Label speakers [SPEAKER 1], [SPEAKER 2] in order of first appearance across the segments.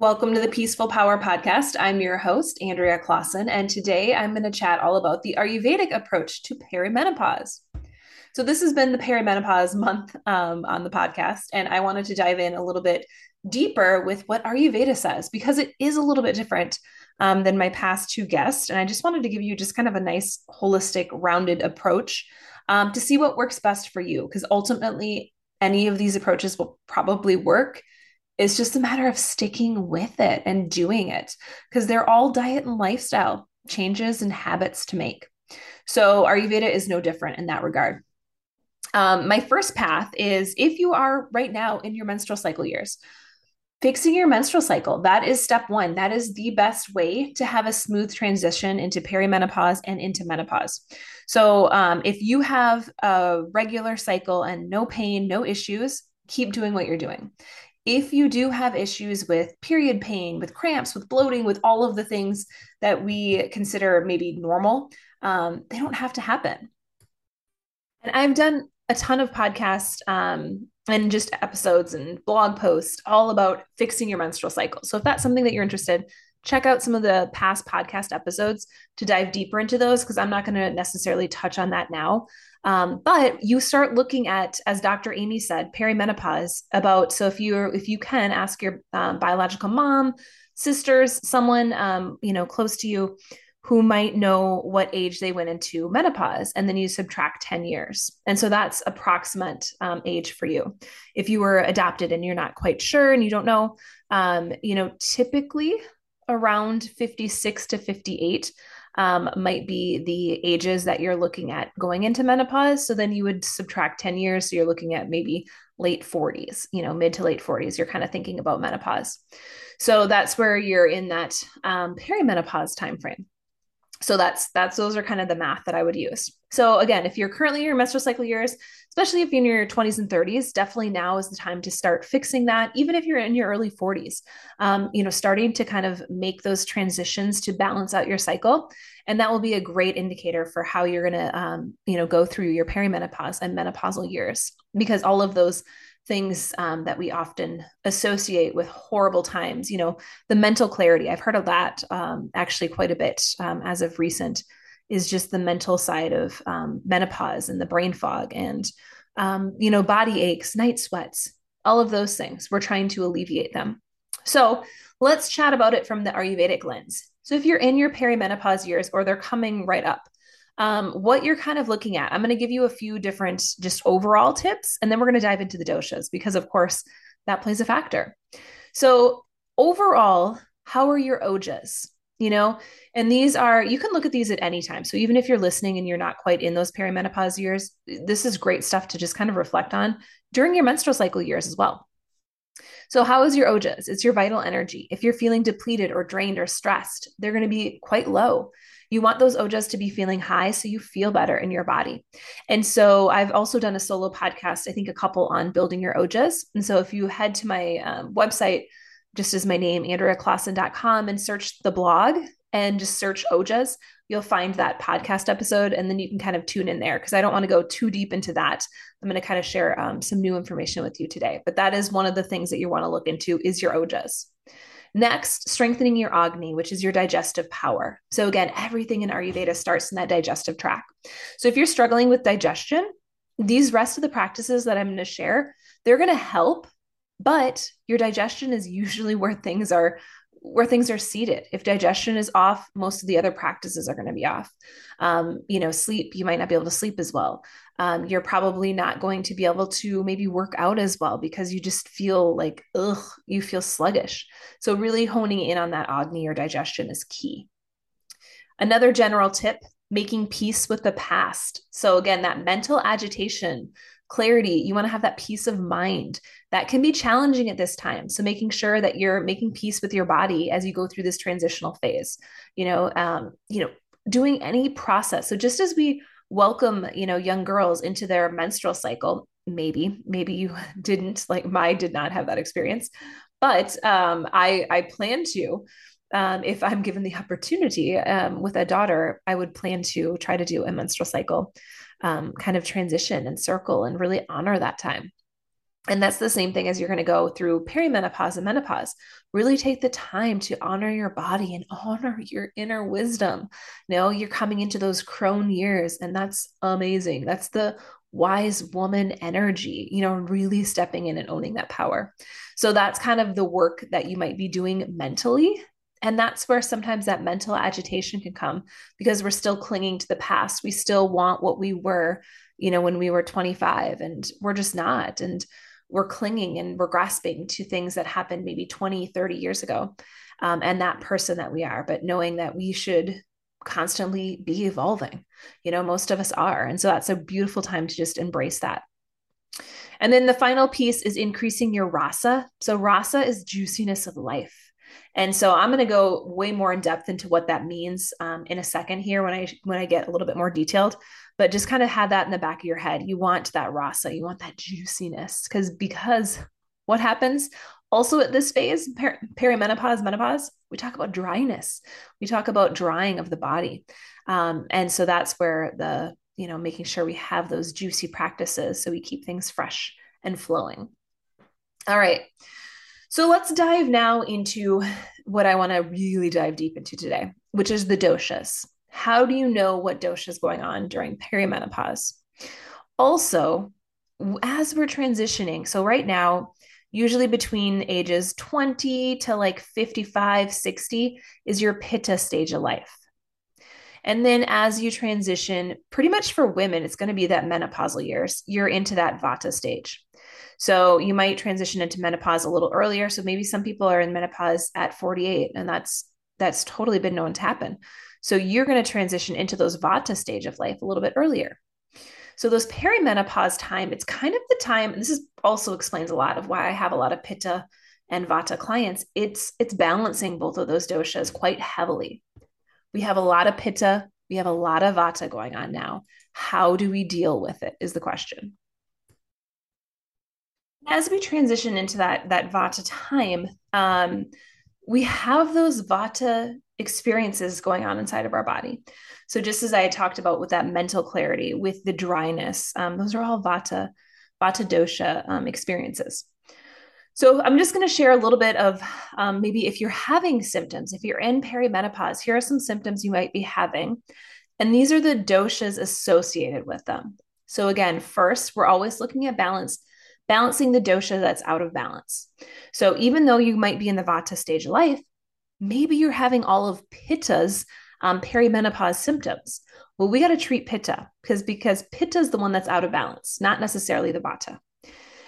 [SPEAKER 1] Welcome to the Peaceful Power Podcast. I'm your host, Andrea Claassen, and today I'm going to chat all about the Ayurvedic approach to perimenopause. So, this has been the perimenopause month um, on the podcast, and I wanted to dive in a little bit deeper with what Ayurveda says because it is a little bit different um, than my past two guests. And I just wanted to give you just kind of a nice, holistic, rounded approach um, to see what works best for you because ultimately, any of these approaches will probably work it's just a matter of sticking with it and doing it because they're all diet and lifestyle changes and habits to make. So Ayurveda is no different in that regard. Um, my first path is if you are right now in your menstrual cycle years, fixing your menstrual cycle. That is step one. That is the best way to have a smooth transition into perimenopause and into menopause. So, um, if you have a regular cycle and no pain, no issues, keep doing what you're doing if you do have issues with period pain, with cramps, with bloating, with all of the things that we consider maybe normal, um, they don't have to happen. And I've done a ton of podcasts um, and just episodes and blog posts all about fixing your menstrual cycle. So if that's something that you're interested, check out some of the past podcast episodes to dive deeper into those because I'm not going to necessarily touch on that now. Um, but you start looking at, as Dr. Amy said, perimenopause. About so if you if you can ask your um, biological mom, sisters, someone um, you know close to you who might know what age they went into menopause, and then you subtract ten years, and so that's approximate um, age for you. If you were adopted and you're not quite sure and you don't know, um, you know, typically around 56 to 58 um, might be the ages that you're looking at going into menopause. So then you would subtract 10 years. So you're looking at maybe late 40s, you know, mid to late 40s. You're kind of thinking about menopause. So that's where you're in that um, perimenopause timeframe so that's that's those are kind of the math that i would use so again if you're currently in your menstrual cycle years especially if you're in your 20s and 30s definitely now is the time to start fixing that even if you're in your early 40s um, you know starting to kind of make those transitions to balance out your cycle and that will be a great indicator for how you're going to um, you know go through your perimenopause and menopausal years because all of those things um, that we often associate with horrible times. You know, the mental clarity. I've heard of that um, actually quite a bit um, as of recent. Is just the mental side of um, menopause and the brain fog and um, you know body aches, night sweats, all of those things. We're trying to alleviate them. So let's chat about it from the Ayurvedic lens. So if you're in your perimenopause years or they're coming right up, um, what you're kind of looking at. I'm going to give you a few different just overall tips, and then we're going to dive into the doshas because, of course, that plays a factor. So, overall, how are your ojas? You know, and these are, you can look at these at any time. So, even if you're listening and you're not quite in those perimenopause years, this is great stuff to just kind of reflect on during your menstrual cycle years as well. So, how is your ojas? It's your vital energy. If you're feeling depleted or drained or stressed, they're going to be quite low. You want those ojas to be feeling high so you feel better in your body. And so I've also done a solo podcast, I think a couple on building your ojas. And so if you head to my um, website, just as my name, AndreaClaassen.com, and search the blog and just search ojas, you'll find that podcast episode. And then you can kind of tune in there because I don't want to go too deep into that. I'm going to kind of share um, some new information with you today. But that is one of the things that you want to look into is your ojas. Next, strengthening your Agni, which is your digestive power. So, again, everything in Ayurveda starts in that digestive tract. So, if you're struggling with digestion, these rest of the practices that I'm going to share, they're going to help, but your digestion is usually where things are where things are seated. If digestion is off, most of the other practices are going to be off. Um, you know, sleep, you might not be able to sleep as well. Um, you're probably not going to be able to maybe work out as well because you just feel like, ugh, you feel sluggish. So, really honing in on that Agni or digestion is key. Another general tip making peace with the past. So, again, that mental agitation, clarity, you want to have that peace of mind. That can be challenging at this time. So making sure that you're making peace with your body as you go through this transitional phase you know um, you know doing any process. So just as we welcome you know young girls into their menstrual cycle maybe maybe you didn't like my did not have that experience but um, i i plan to um, if i'm given the opportunity um, with a daughter i would plan to try to do a menstrual cycle um, kind of transition and circle and really honor that time And that's the same thing as you're going to go through perimenopause and menopause. Really take the time to honor your body and honor your inner wisdom. You know, you're coming into those crone years, and that's amazing. That's the wise woman energy, you know, really stepping in and owning that power. So that's kind of the work that you might be doing mentally. And that's where sometimes that mental agitation can come because we're still clinging to the past. We still want what we were, you know, when we were 25, and we're just not. And we're clinging and we're grasping to things that happened maybe 20, 30 years ago. Um, and that person that we are, but knowing that we should constantly be evolving. You know, most of us are. And so that's a beautiful time to just embrace that. And then the final piece is increasing your rasa. So, rasa is juiciness of life. And so I'm going to go way more in depth into what that means um, in a second here when I when I get a little bit more detailed. But just kind of have that in the back of your head. You want that rasa, you want that juiciness, because because what happens also at this phase, per- perimenopause, menopause, we talk about dryness. We talk about drying of the body. Um, and so that's where the, you know, making sure we have those juicy practices so we keep things fresh and flowing. All right. So let's dive now into what I want to really dive deep into today, which is the doshas. How do you know what dosha is going on during perimenopause? Also, as we're transitioning, so right now, usually between ages 20 to like 55, 60 is your pitta stage of life. And then as you transition, pretty much for women, it's going to be that menopausal years. You're into that vata stage. So you might transition into menopause a little earlier. So maybe some people are in menopause at 48, and that's that's totally been known to happen. So you're going to transition into those vata stage of life a little bit earlier. So those perimenopause time, it's kind of the time, and this is also explains a lot of why I have a lot of pitta and vata clients. It's it's balancing both of those doshas quite heavily. We have a lot of pitta, we have a lot of vata going on now. How do we deal with it is the question. As we transition into that that vata time, um, we have those vata experiences going on inside of our body. So just as I talked about with that mental clarity, with the dryness, um, those are all vata, vata dosha um, experiences. So I'm just going to share a little bit of um, maybe if you're having symptoms, if you're in perimenopause, here are some symptoms you might be having. And these are the doshas associated with them. So again, first, we're always looking at balance, balancing the dosha that's out of balance. So even though you might be in the vata stage of life, maybe you're having all of pitta's um, perimenopause symptoms. Well, we got to treat pitta because because pitta is the one that's out of balance, not necessarily the vata.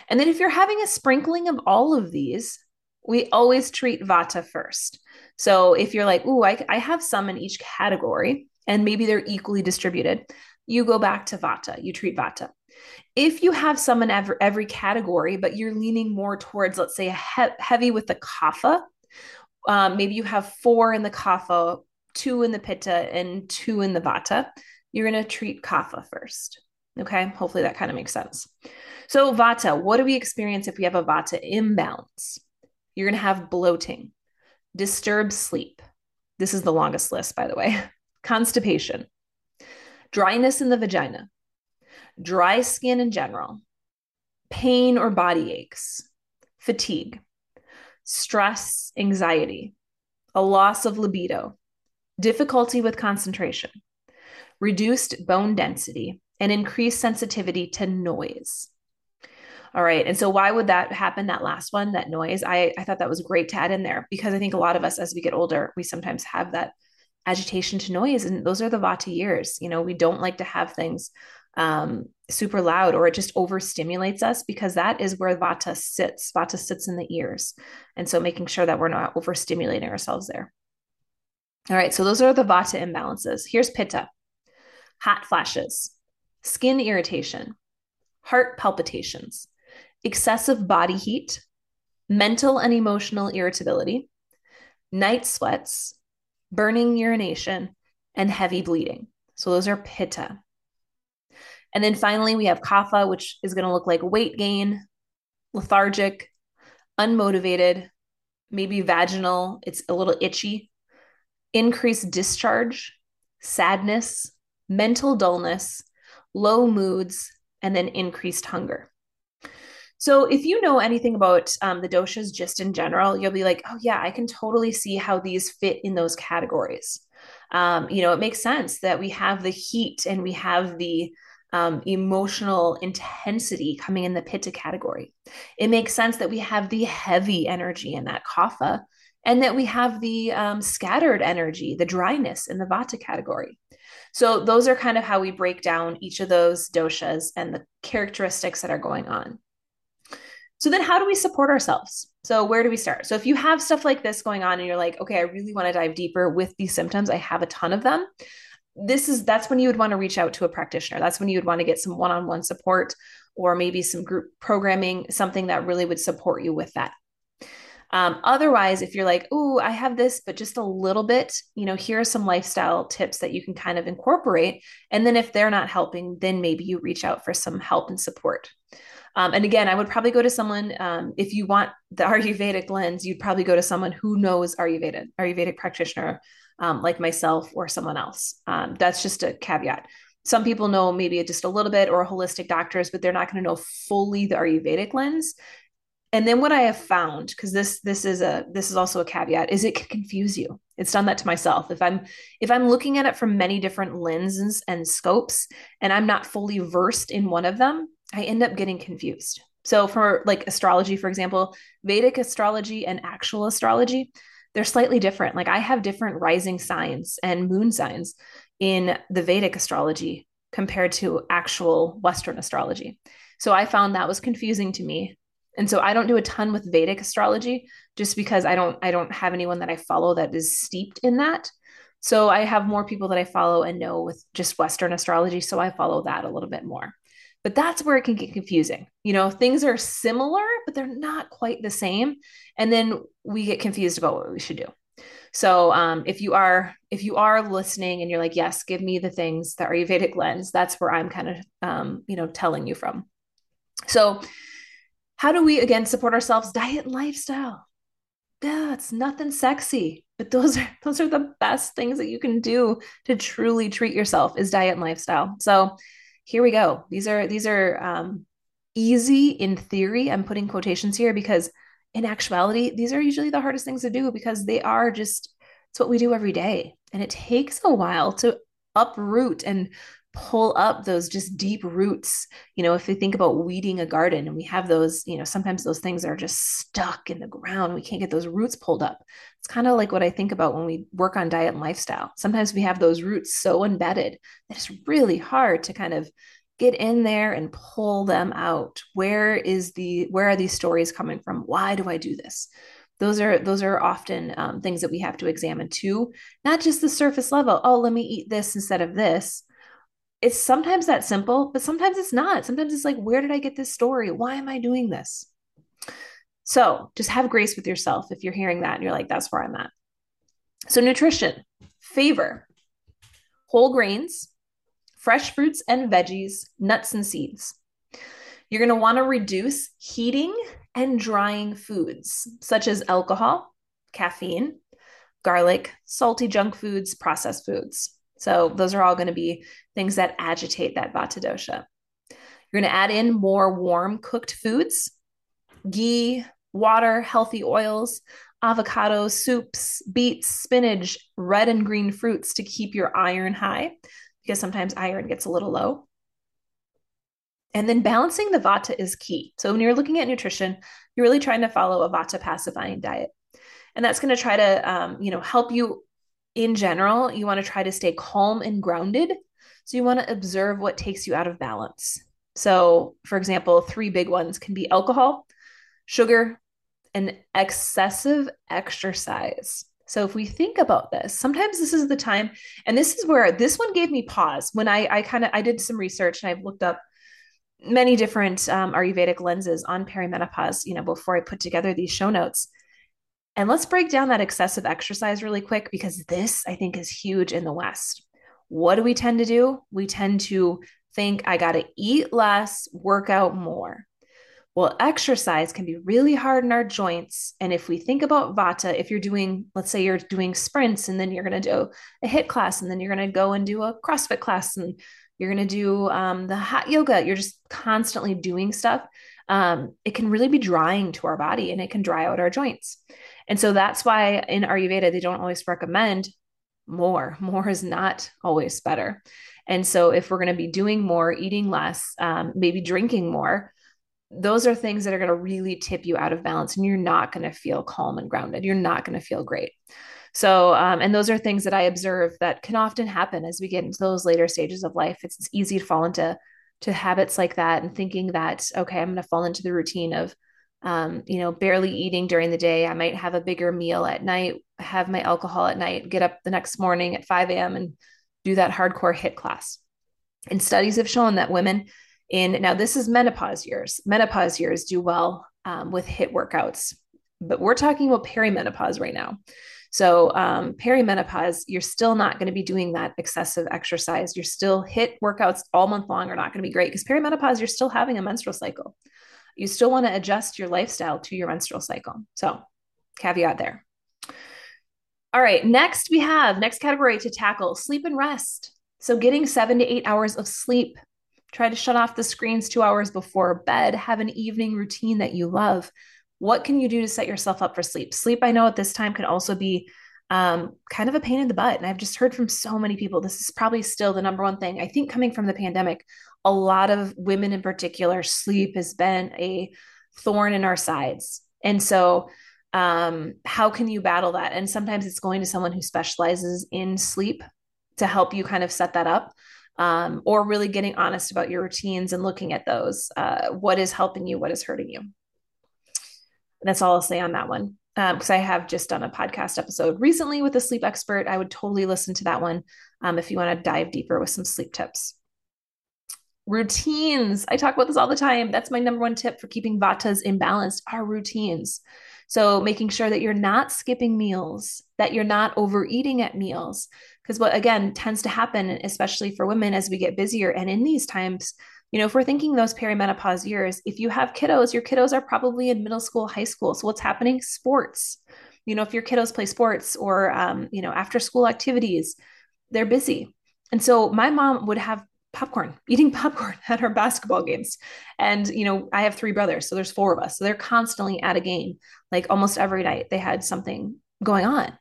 [SPEAKER 1] And then if you're having a sprinkling of all of these, we always treat vata first. So if you're like, "Ooh, I, I have some in each category," and maybe they're equally distributed, you go back to vata. You treat vata. If you have some in every, every category, but you're leaning more towards, let's say, he- heavy with the kapha, um, maybe you have four in the kapha, two in the pitta, and two in the vata. You're going to treat kapha first. Okay. Hopefully that kind of makes sense. So, vata, what do we experience if we have a vata imbalance? You're going to have bloating, disturbed sleep. This is the longest list, by the way. Constipation, dryness in the vagina, dry skin in general, pain or body aches, fatigue, stress, anxiety, a loss of libido, difficulty with concentration, reduced bone density, and increased sensitivity to noise. All right. And so, why would that happen? That last one, that noise, I, I thought that was great to add in there because I think a lot of us, as we get older, we sometimes have that agitation to noise. And those are the Vata years. You know, we don't like to have things um, super loud or it just overstimulates us because that is where vata sits. Vata sits in the ears. And so making sure that we're not overstimulating ourselves there. All right, so those are the vata imbalances. Here's pitta hot flashes, skin irritation, heart palpitations, excessive body heat, mental and emotional irritability, night sweats, burning urination, and heavy bleeding. So those are pitta. And then finally, we have kapha, which is going to look like weight gain, lethargic, unmotivated, maybe vaginal, it's a little itchy, increased discharge, sadness, mental dullness, low moods, and then increased hunger. So if you know anything about um, the doshas just in general, you'll be like, oh yeah, I can totally see how these fit in those categories. Um, you know, it makes sense that we have the heat and we have the um, emotional intensity coming in the pitta category. It makes sense that we have the heavy energy in that kapha and that we have the um, scattered energy, the dryness in the vata category. So those are kind of how we break down each of those doshas and the characteristics that are going on. So then how do we support ourselves? So where do we start? So if you have stuff like this going on and you're like, okay, I really want to dive deeper with these symptoms, I have a ton of them. This is that's when you would want to reach out to a practitioner. That's when you would want to get some one-on-one support or maybe some group programming, something that really would support you with that. Um, otherwise, if you're like, oh, I have this, but just a little bit, you know, here are some lifestyle tips that you can kind of incorporate. And then if they're not helping, then maybe you reach out for some help and support. Um, and again, I would probably go to someone, um, if you want the Ayurvedic lens, you'd probably go to someone who knows Ayurveda, Ayurvedic practitioner um, like myself or someone else. Um, that's just a caveat. Some people know maybe just a little bit or holistic doctors, but they're not going to know fully the Ayurvedic lens. And then what I have found, because this this is a this is also a caveat, is it can confuse you. It's done that to myself. If I'm if I'm looking at it from many different lenses and scopes, and I'm not fully versed in one of them, I end up getting confused. So, for like astrology, for example, Vedic astrology and actual astrology, they're slightly different. Like I have different rising signs and moon signs in the Vedic astrology compared to actual Western astrology. So I found that was confusing to me. And so I don't do a ton with Vedic astrology just because I don't I don't have anyone that I follow that is steeped in that. So I have more people that I follow and know with just Western astrology. So I follow that a little bit more. But that's where it can get confusing. You know, things are similar, but they're not quite the same. And then we get confused about what we should do. So um, if you are if you are listening and you're like, yes, give me the things that are Ayurvedic lens, that's where I'm kind of um, you know telling you from. So how do we again support ourselves? Diet and lifestyle. Yeah, it's nothing sexy, but those are those are the best things that you can do to truly treat yourself is diet and lifestyle. So here we go. These are these are um, easy in theory. I'm putting quotations here because in actuality, these are usually the hardest things to do because they are just it's what we do every day, and it takes a while to uproot and pull up those just deep roots. You know, if we think about weeding a garden and we have those, you know, sometimes those things are just stuck in the ground. We can't get those roots pulled up. It's kind of like what I think about when we work on diet and lifestyle. Sometimes we have those roots so embedded that it's really hard to kind of get in there and pull them out. Where is the where are these stories coming from? Why do I do this? those are those are often um, things that we have to examine too not just the surface level oh let me eat this instead of this it's sometimes that simple, but sometimes it's not. Sometimes it's like, where did I get this story? Why am I doing this? So just have grace with yourself if you're hearing that and you're like, that's where I'm at. So, nutrition, favor whole grains, fresh fruits and veggies, nuts and seeds. You're going to want to reduce heating and drying foods such as alcohol, caffeine, garlic, salty junk foods, processed foods. So those are all going to be things that agitate that vata dosha. You're going to add in more warm cooked foods, ghee, water, healthy oils, avocados, soups, beets, spinach, red and green fruits to keep your iron high because sometimes iron gets a little low. And then balancing the vata is key. So when you're looking at nutrition, you're really trying to follow a vata pacifying diet. And that's going to try to um, you know, help you in general, you want to try to stay calm and grounded. So you want to observe what takes you out of balance. So, for example, three big ones can be alcohol, sugar, and excessive exercise. So if we think about this, sometimes this is the time, and this is where this one gave me pause when I I kind of I did some research and I've looked up many different um, Ayurvedic lenses on perimenopause. You know, before I put together these show notes, and let's break down that excessive exercise really quick because this, I think, is huge in the West. What do we tend to do? We tend to think, I got to eat less, work out more. Well, exercise can be really hard in our joints. And if we think about Vata, if you're doing, let's say you're doing sprints and then you're going to do a HIIT class and then you're going to go and do a CrossFit class and you're going to do um, the hot yoga, you're just constantly doing stuff. um, it can really be drying to our body and it can dry out our joints. And so that's why in Ayurveda, they don't always recommend more. More is not always better. And so if we're going to be doing more, eating less, um, maybe drinking more, those are things that are going to really tip you out of balance and you're not going to feel calm and grounded. You're not going to feel great. So, um, and those are things that I observe that can often happen as we get into those later stages of life. It's, it's easy to fall into to habits like that and thinking that okay, I'm going to fall into the routine of, um, you know, barely eating during the day. I might have a bigger meal at night, have my alcohol at night, get up the next morning at 5 a.m. and do that hardcore HIIT class. And studies have shown that women in now this is menopause years. Menopause years do well um, with HIIT workouts, but we're talking about perimenopause right now. So, um, perimenopause, you're still not going to be doing that excessive exercise. You're still HIIT workouts all month long are not going to be great because perimenopause, you're still having a menstrual cycle. You still want to adjust your lifestyle to your menstrual cycle. So, caveat there. All right, next we have next category to tackle sleep and rest. So, getting seven to eight hours of sleep. Try to shut off the screens two hours before bed. Have an evening routine that you love what can you do to set yourself up for sleep? Sleep, I know at this time can also be um, kind of a pain in the butt. And I've just heard from so many people, this is probably still the number one thing. I think coming from the pandemic, a lot of women in particular, sleep has been a thorn in our sides. And so, um, how can you battle that? And sometimes it's going to someone who specializes in sleep to help you kind of set that up. Um, or really getting honest about your routines and looking at those. Uh, what is helping you? What is hurting you? that's all I'll say on that one. Because um, I have just done a podcast episode recently with a sleep expert. I would totally listen to that one um, if you want to dive deeper with some sleep tips. Routines. I talk about this all the time. That's my number one tip for keeping vatas imbalanced are routines. So making sure that you're not skipping meals, that you're not overeating at meals. Because what again tends to happen, especially for women as we get busier and in these times, you know, if we're thinking those perimenopause years, if you have kiddos, your kiddos are probably in middle school, high school. So what's happening? Sports. You know, if your kiddos play sports or, um, you know, after school activities, they're busy. And so my mom would have popcorn, eating popcorn at her basketball games. And, you know, I have three brothers, so there's four of us. So they're constantly at a game, like almost every night they had something going on.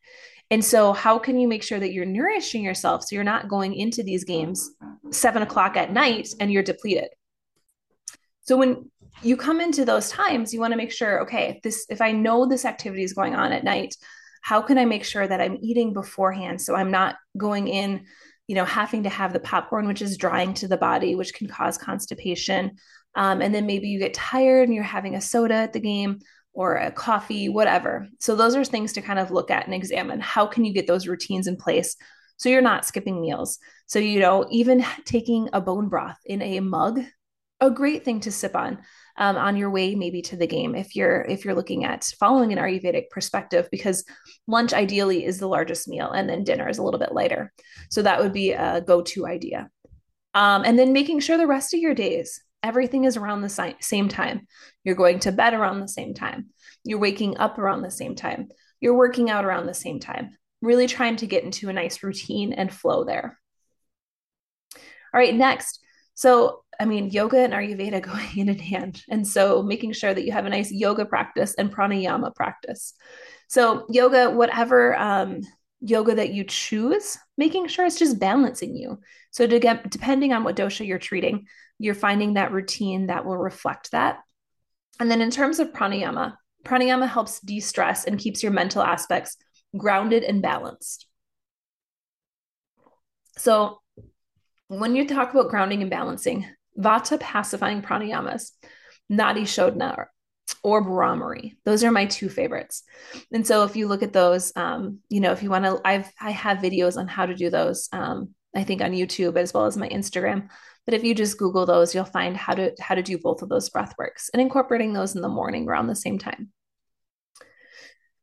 [SPEAKER 1] And so, how can you make sure that you're nourishing yourself so you're not going into these games seven o'clock at night and you're depleted? So, when you come into those times, you want to make sure, okay, if this, if I know this activity is going on at night, how can I make sure that I'm eating beforehand so I'm not going in, you know, having to have the popcorn, which is drying to the body, which can cause constipation. Um, and then maybe you get tired and you're having a soda at the game or a coffee, whatever. So those are things to kind of look at and examine. How can you get those routines in place so you're not skipping meals? So, you know, even taking a bone broth in a mug, a great thing to sip on. Um, on your way maybe to the game if you're if you're looking at following an ayurvedic perspective because lunch ideally is the largest meal and then dinner is a little bit lighter so that would be a go-to idea um, and then making sure the rest of your days everything is around the same time. You're going to bed around the same time. You're waking up around the same time. You're working out around the same time. Really trying to get into a nice routine and flow there. All right, next. So, I mean, yoga and Ayurveda go hand in hand. And so, making sure that you have a nice yoga practice and pranayama practice. So, yoga, whatever um, yoga that you choose, making sure it's just balancing you. So, to get, depending on what dosha you're treating, you're finding that routine that will reflect that. And then in terms of pranayama, pranayama helps de stress and keeps your mental aspects grounded and balanced. So, when you talk about grounding and balancing, vata pacifying pranayamas, nadi shodhana, or Bhramari. Those are my two favorites. And so if you look at those, um, you know, if you want to, I've I have videos on how to do those. Um, I think on YouTube as well as my Instagram. But if you just Google those, you'll find how to how to do both of those breath works and incorporating those in the morning around the same time.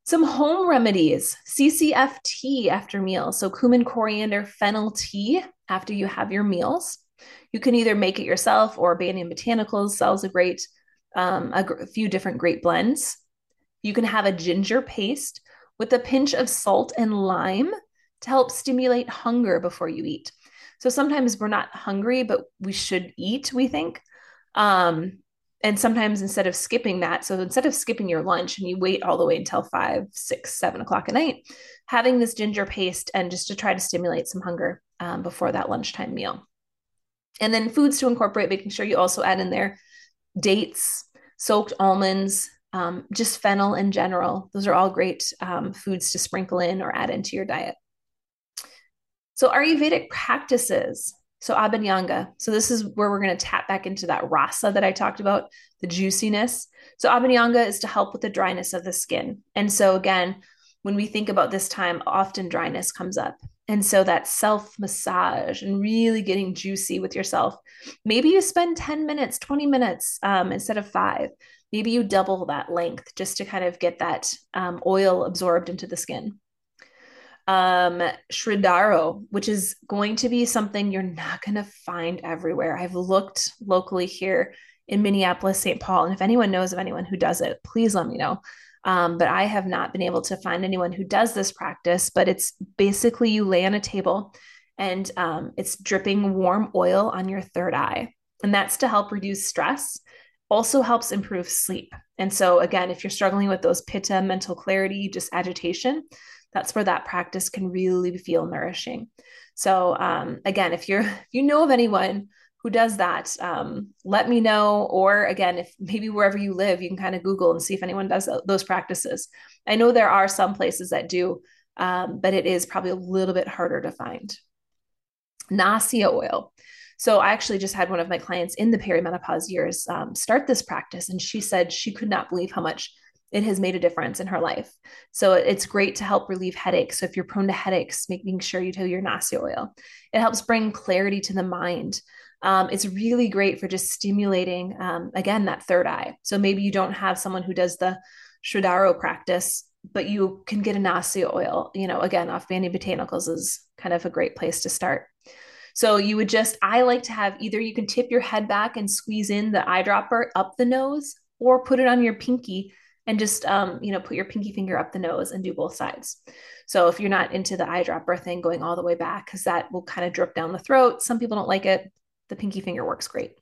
[SPEAKER 1] Some home remedies, CCF tea after meals. So cumin, coriander, fennel tea after you have your meals. You can either make it yourself or Banyan Botanicals sells a great, um, a, a few different great blends. You can have a ginger paste with a pinch of salt and lime to help stimulate hunger before you eat. So sometimes we're not hungry, but we should eat, we think. Um, and sometimes instead of skipping that, so instead of skipping your lunch and you wait all the way until five, six, seven o'clock at night, having this ginger paste and just to try to stimulate some hunger um, before that lunchtime meal. And then foods to incorporate, making sure you also add in there dates, soaked almonds, um, just fennel in general. Those are all great um, foods to sprinkle in or add into your diet. So, Ayurvedic practices. So, Abhyanga. So, this is where we're going to tap back into that rasa that I talked about, the juiciness. So, Abhyanga is to help with the dryness of the skin. And so, again, when we think about this time, often dryness comes up. And so that self massage and really getting juicy with yourself. Maybe you spend 10 minutes, 20 minutes um, instead of five. Maybe you double that length just to kind of get that um, oil absorbed into the skin. Um, Shirodhara, which is going to be something you're not going to find everywhere. I've looked locally here in Minneapolis, St. Paul. And if anyone knows of anyone who does it, please let me know. Um, but I have not been able to find anyone who does this practice. But it's basically you lay on a table and um, it's dripping warm oil on your third eye. And that's to help reduce stress, also helps improve sleep. And so, again, if you're struggling with those pitta, mental clarity, just agitation, that's where that practice can really feel nourishing. So, um, again, if you're if you know of anyone who does that um, let me know or again if maybe wherever you live you can kind of google and see if anyone does those practices. I know there are some places that do um, but it is probably a little bit harder to find. Nasya oil. So i actually just had one of my clients in the perimenopause years um, start this practice and she said she could not believe how much it has made a difference in her life. So it's great to help relieve headaches. So if you're prone to headaches, making sure you take your Nasya oil. It helps bring clarity to the mind. Um, it's really great for just stimulating, um, again, that third eye. So maybe you don't have someone who does the Shirodhara practice, but you can get a Nasya oil, you know, again, off Banyan Botanicals is kind of a great place to start. So you would just, I like to have either you can tip your head back and squeeze in the eyedropper up the nose or put it on your pinky and just, um, you know, put your pinky finger up the nose and do both sides. So if you're not into the eyedropper thing going all the way back, because that will kind of drip down the throat. Some people don't like it the pinky finger works great.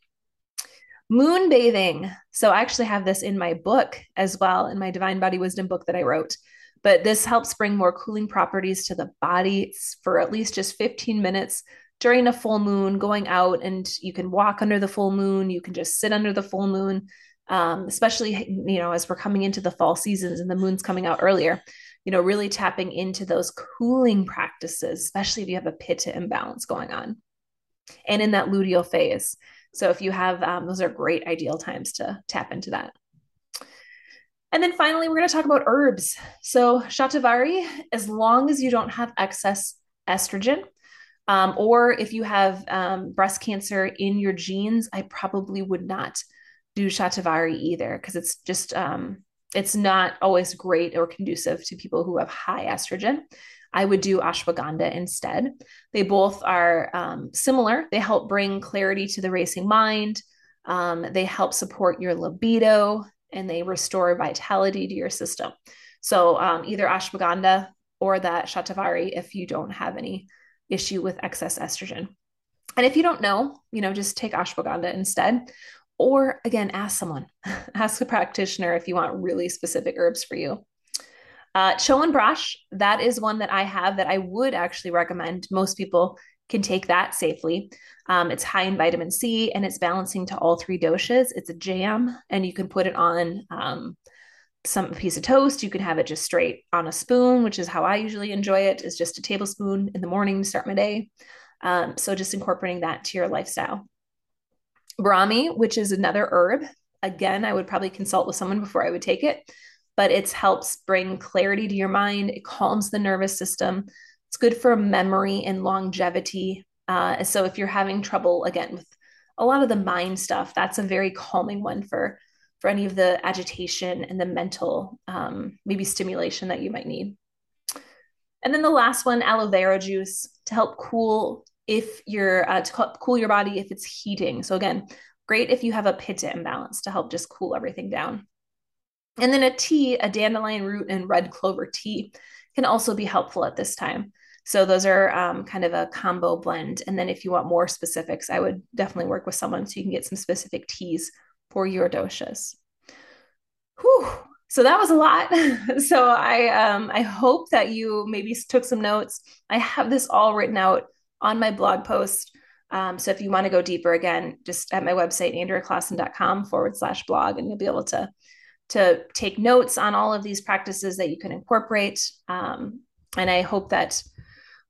[SPEAKER 1] Moon bathing. So I actually have this in my book as well, in my Divine Body Wisdom book that I wrote. But this helps bring more cooling properties to the body for at least just 15 minutes during a full moon, going out and you can walk under the full moon, you can just sit under the full moon. Um, especially you know as we're coming into the fall seasons and the moon's coming out earlier you know really tapping into those cooling practices especially if you have a pitta imbalance going on and in that luteal phase. So if you have, um, those are great ideal times to tap into that. And then finally, we're going to talk about herbs. So Shatavari, as long as you don't have excess estrogen, um, or if you have um, breast cancer in your genes, I probably would not do Shatavari either because it's just um, it's not always great or conducive to people who have high estrogen. I would do ashwagandha instead. They both are um, similar. They help bring clarity to the racing mind. Um, they help support your libido and they restore vitality to your system. So um, either ashwagandha or that shatavari if you don't have any issue with excess estrogen. And if you don't know, you know, just take ashwagandha instead. Or again, ask someone, ask a practitioner if you want really specific herbs for you. Uh, Chyawanprash, that is one that I have that I would actually recommend. Most people can take that safely. Um, it's high in vitamin C and it's balancing to all three doshas. It's a jam, and you can put it on um, some piece of toast. You can have it just straight on a spoon, which is how I usually enjoy it. Is just a tablespoon in the morning to start my day. Um, so just incorporating that to your lifestyle. Brahmi, which is another herb. Again, I would probably consult with someone before I would take it but it helps bring clarity to your mind. It calms the nervous system. It's good for memory and longevity. Uh, so if you're having trouble again with a lot of the mind stuff, that's a very calming one for for any of the agitation and the mental um, maybe stimulation that you might need. And then the last one, aloe vera juice to help cool if you're uh, to cool your body if it's heating. So again, great if you have a pitta imbalance to help just cool everything down. And then a tea, a dandelion root and red clover tea can also be helpful at this time. So those are um, kind of a combo blend. And then if you want more specifics, I would definitely work with someone so you can get some specific teas for your doshas. Whew. So that was a lot. so I um, I hope that you maybe took some notes. I have this all written out on my blog post. Um, so if you want to go deeper again, just at my website, andreaclaassen.com forward slash blog, and you'll be able to to take notes on all of these practices that you can incorporate. Um, and I hope that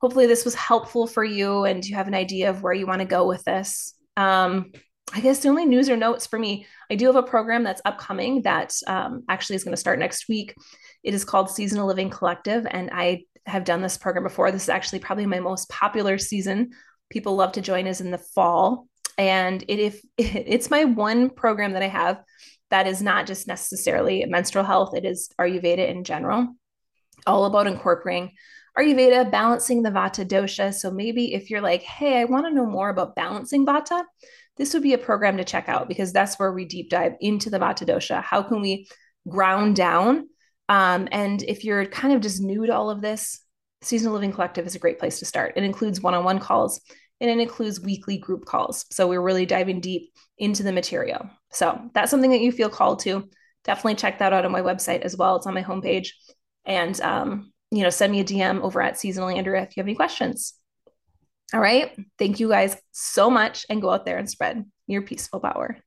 [SPEAKER 1] hopefully this was helpful for you and you have an idea of where you want to go with this. Um, I guess the only news or notes for me, I do have a program that's upcoming that um, actually is going to start next week. It is called Seasonal Living Collective, and I have done this program before. This is actually probably my most popular season. People love to join us in the fall, and it if it's my one program that I have that is not just necessarily menstrual health. It is Ayurveda in general, all about incorporating Ayurveda, balancing the Vata dosha. So maybe if you're like, hey, I want to know more about balancing Vata, this would be a program to check out because that's where we deep dive into the Vata dosha. How can we ground down? Um, and if you're kind of just new to all of this, Seasonal Living Collective is a great place to start. It includes one on one calls and it includes weekly group calls. So we're really diving deep into the material. So that's something that you feel called to. Definitely check that out on my website as well. It's on my homepage. And um, you know, send me a DM over at Seasonal Andrea if you have any questions. All right. Thank you guys so much and go out there and spread your peaceful power.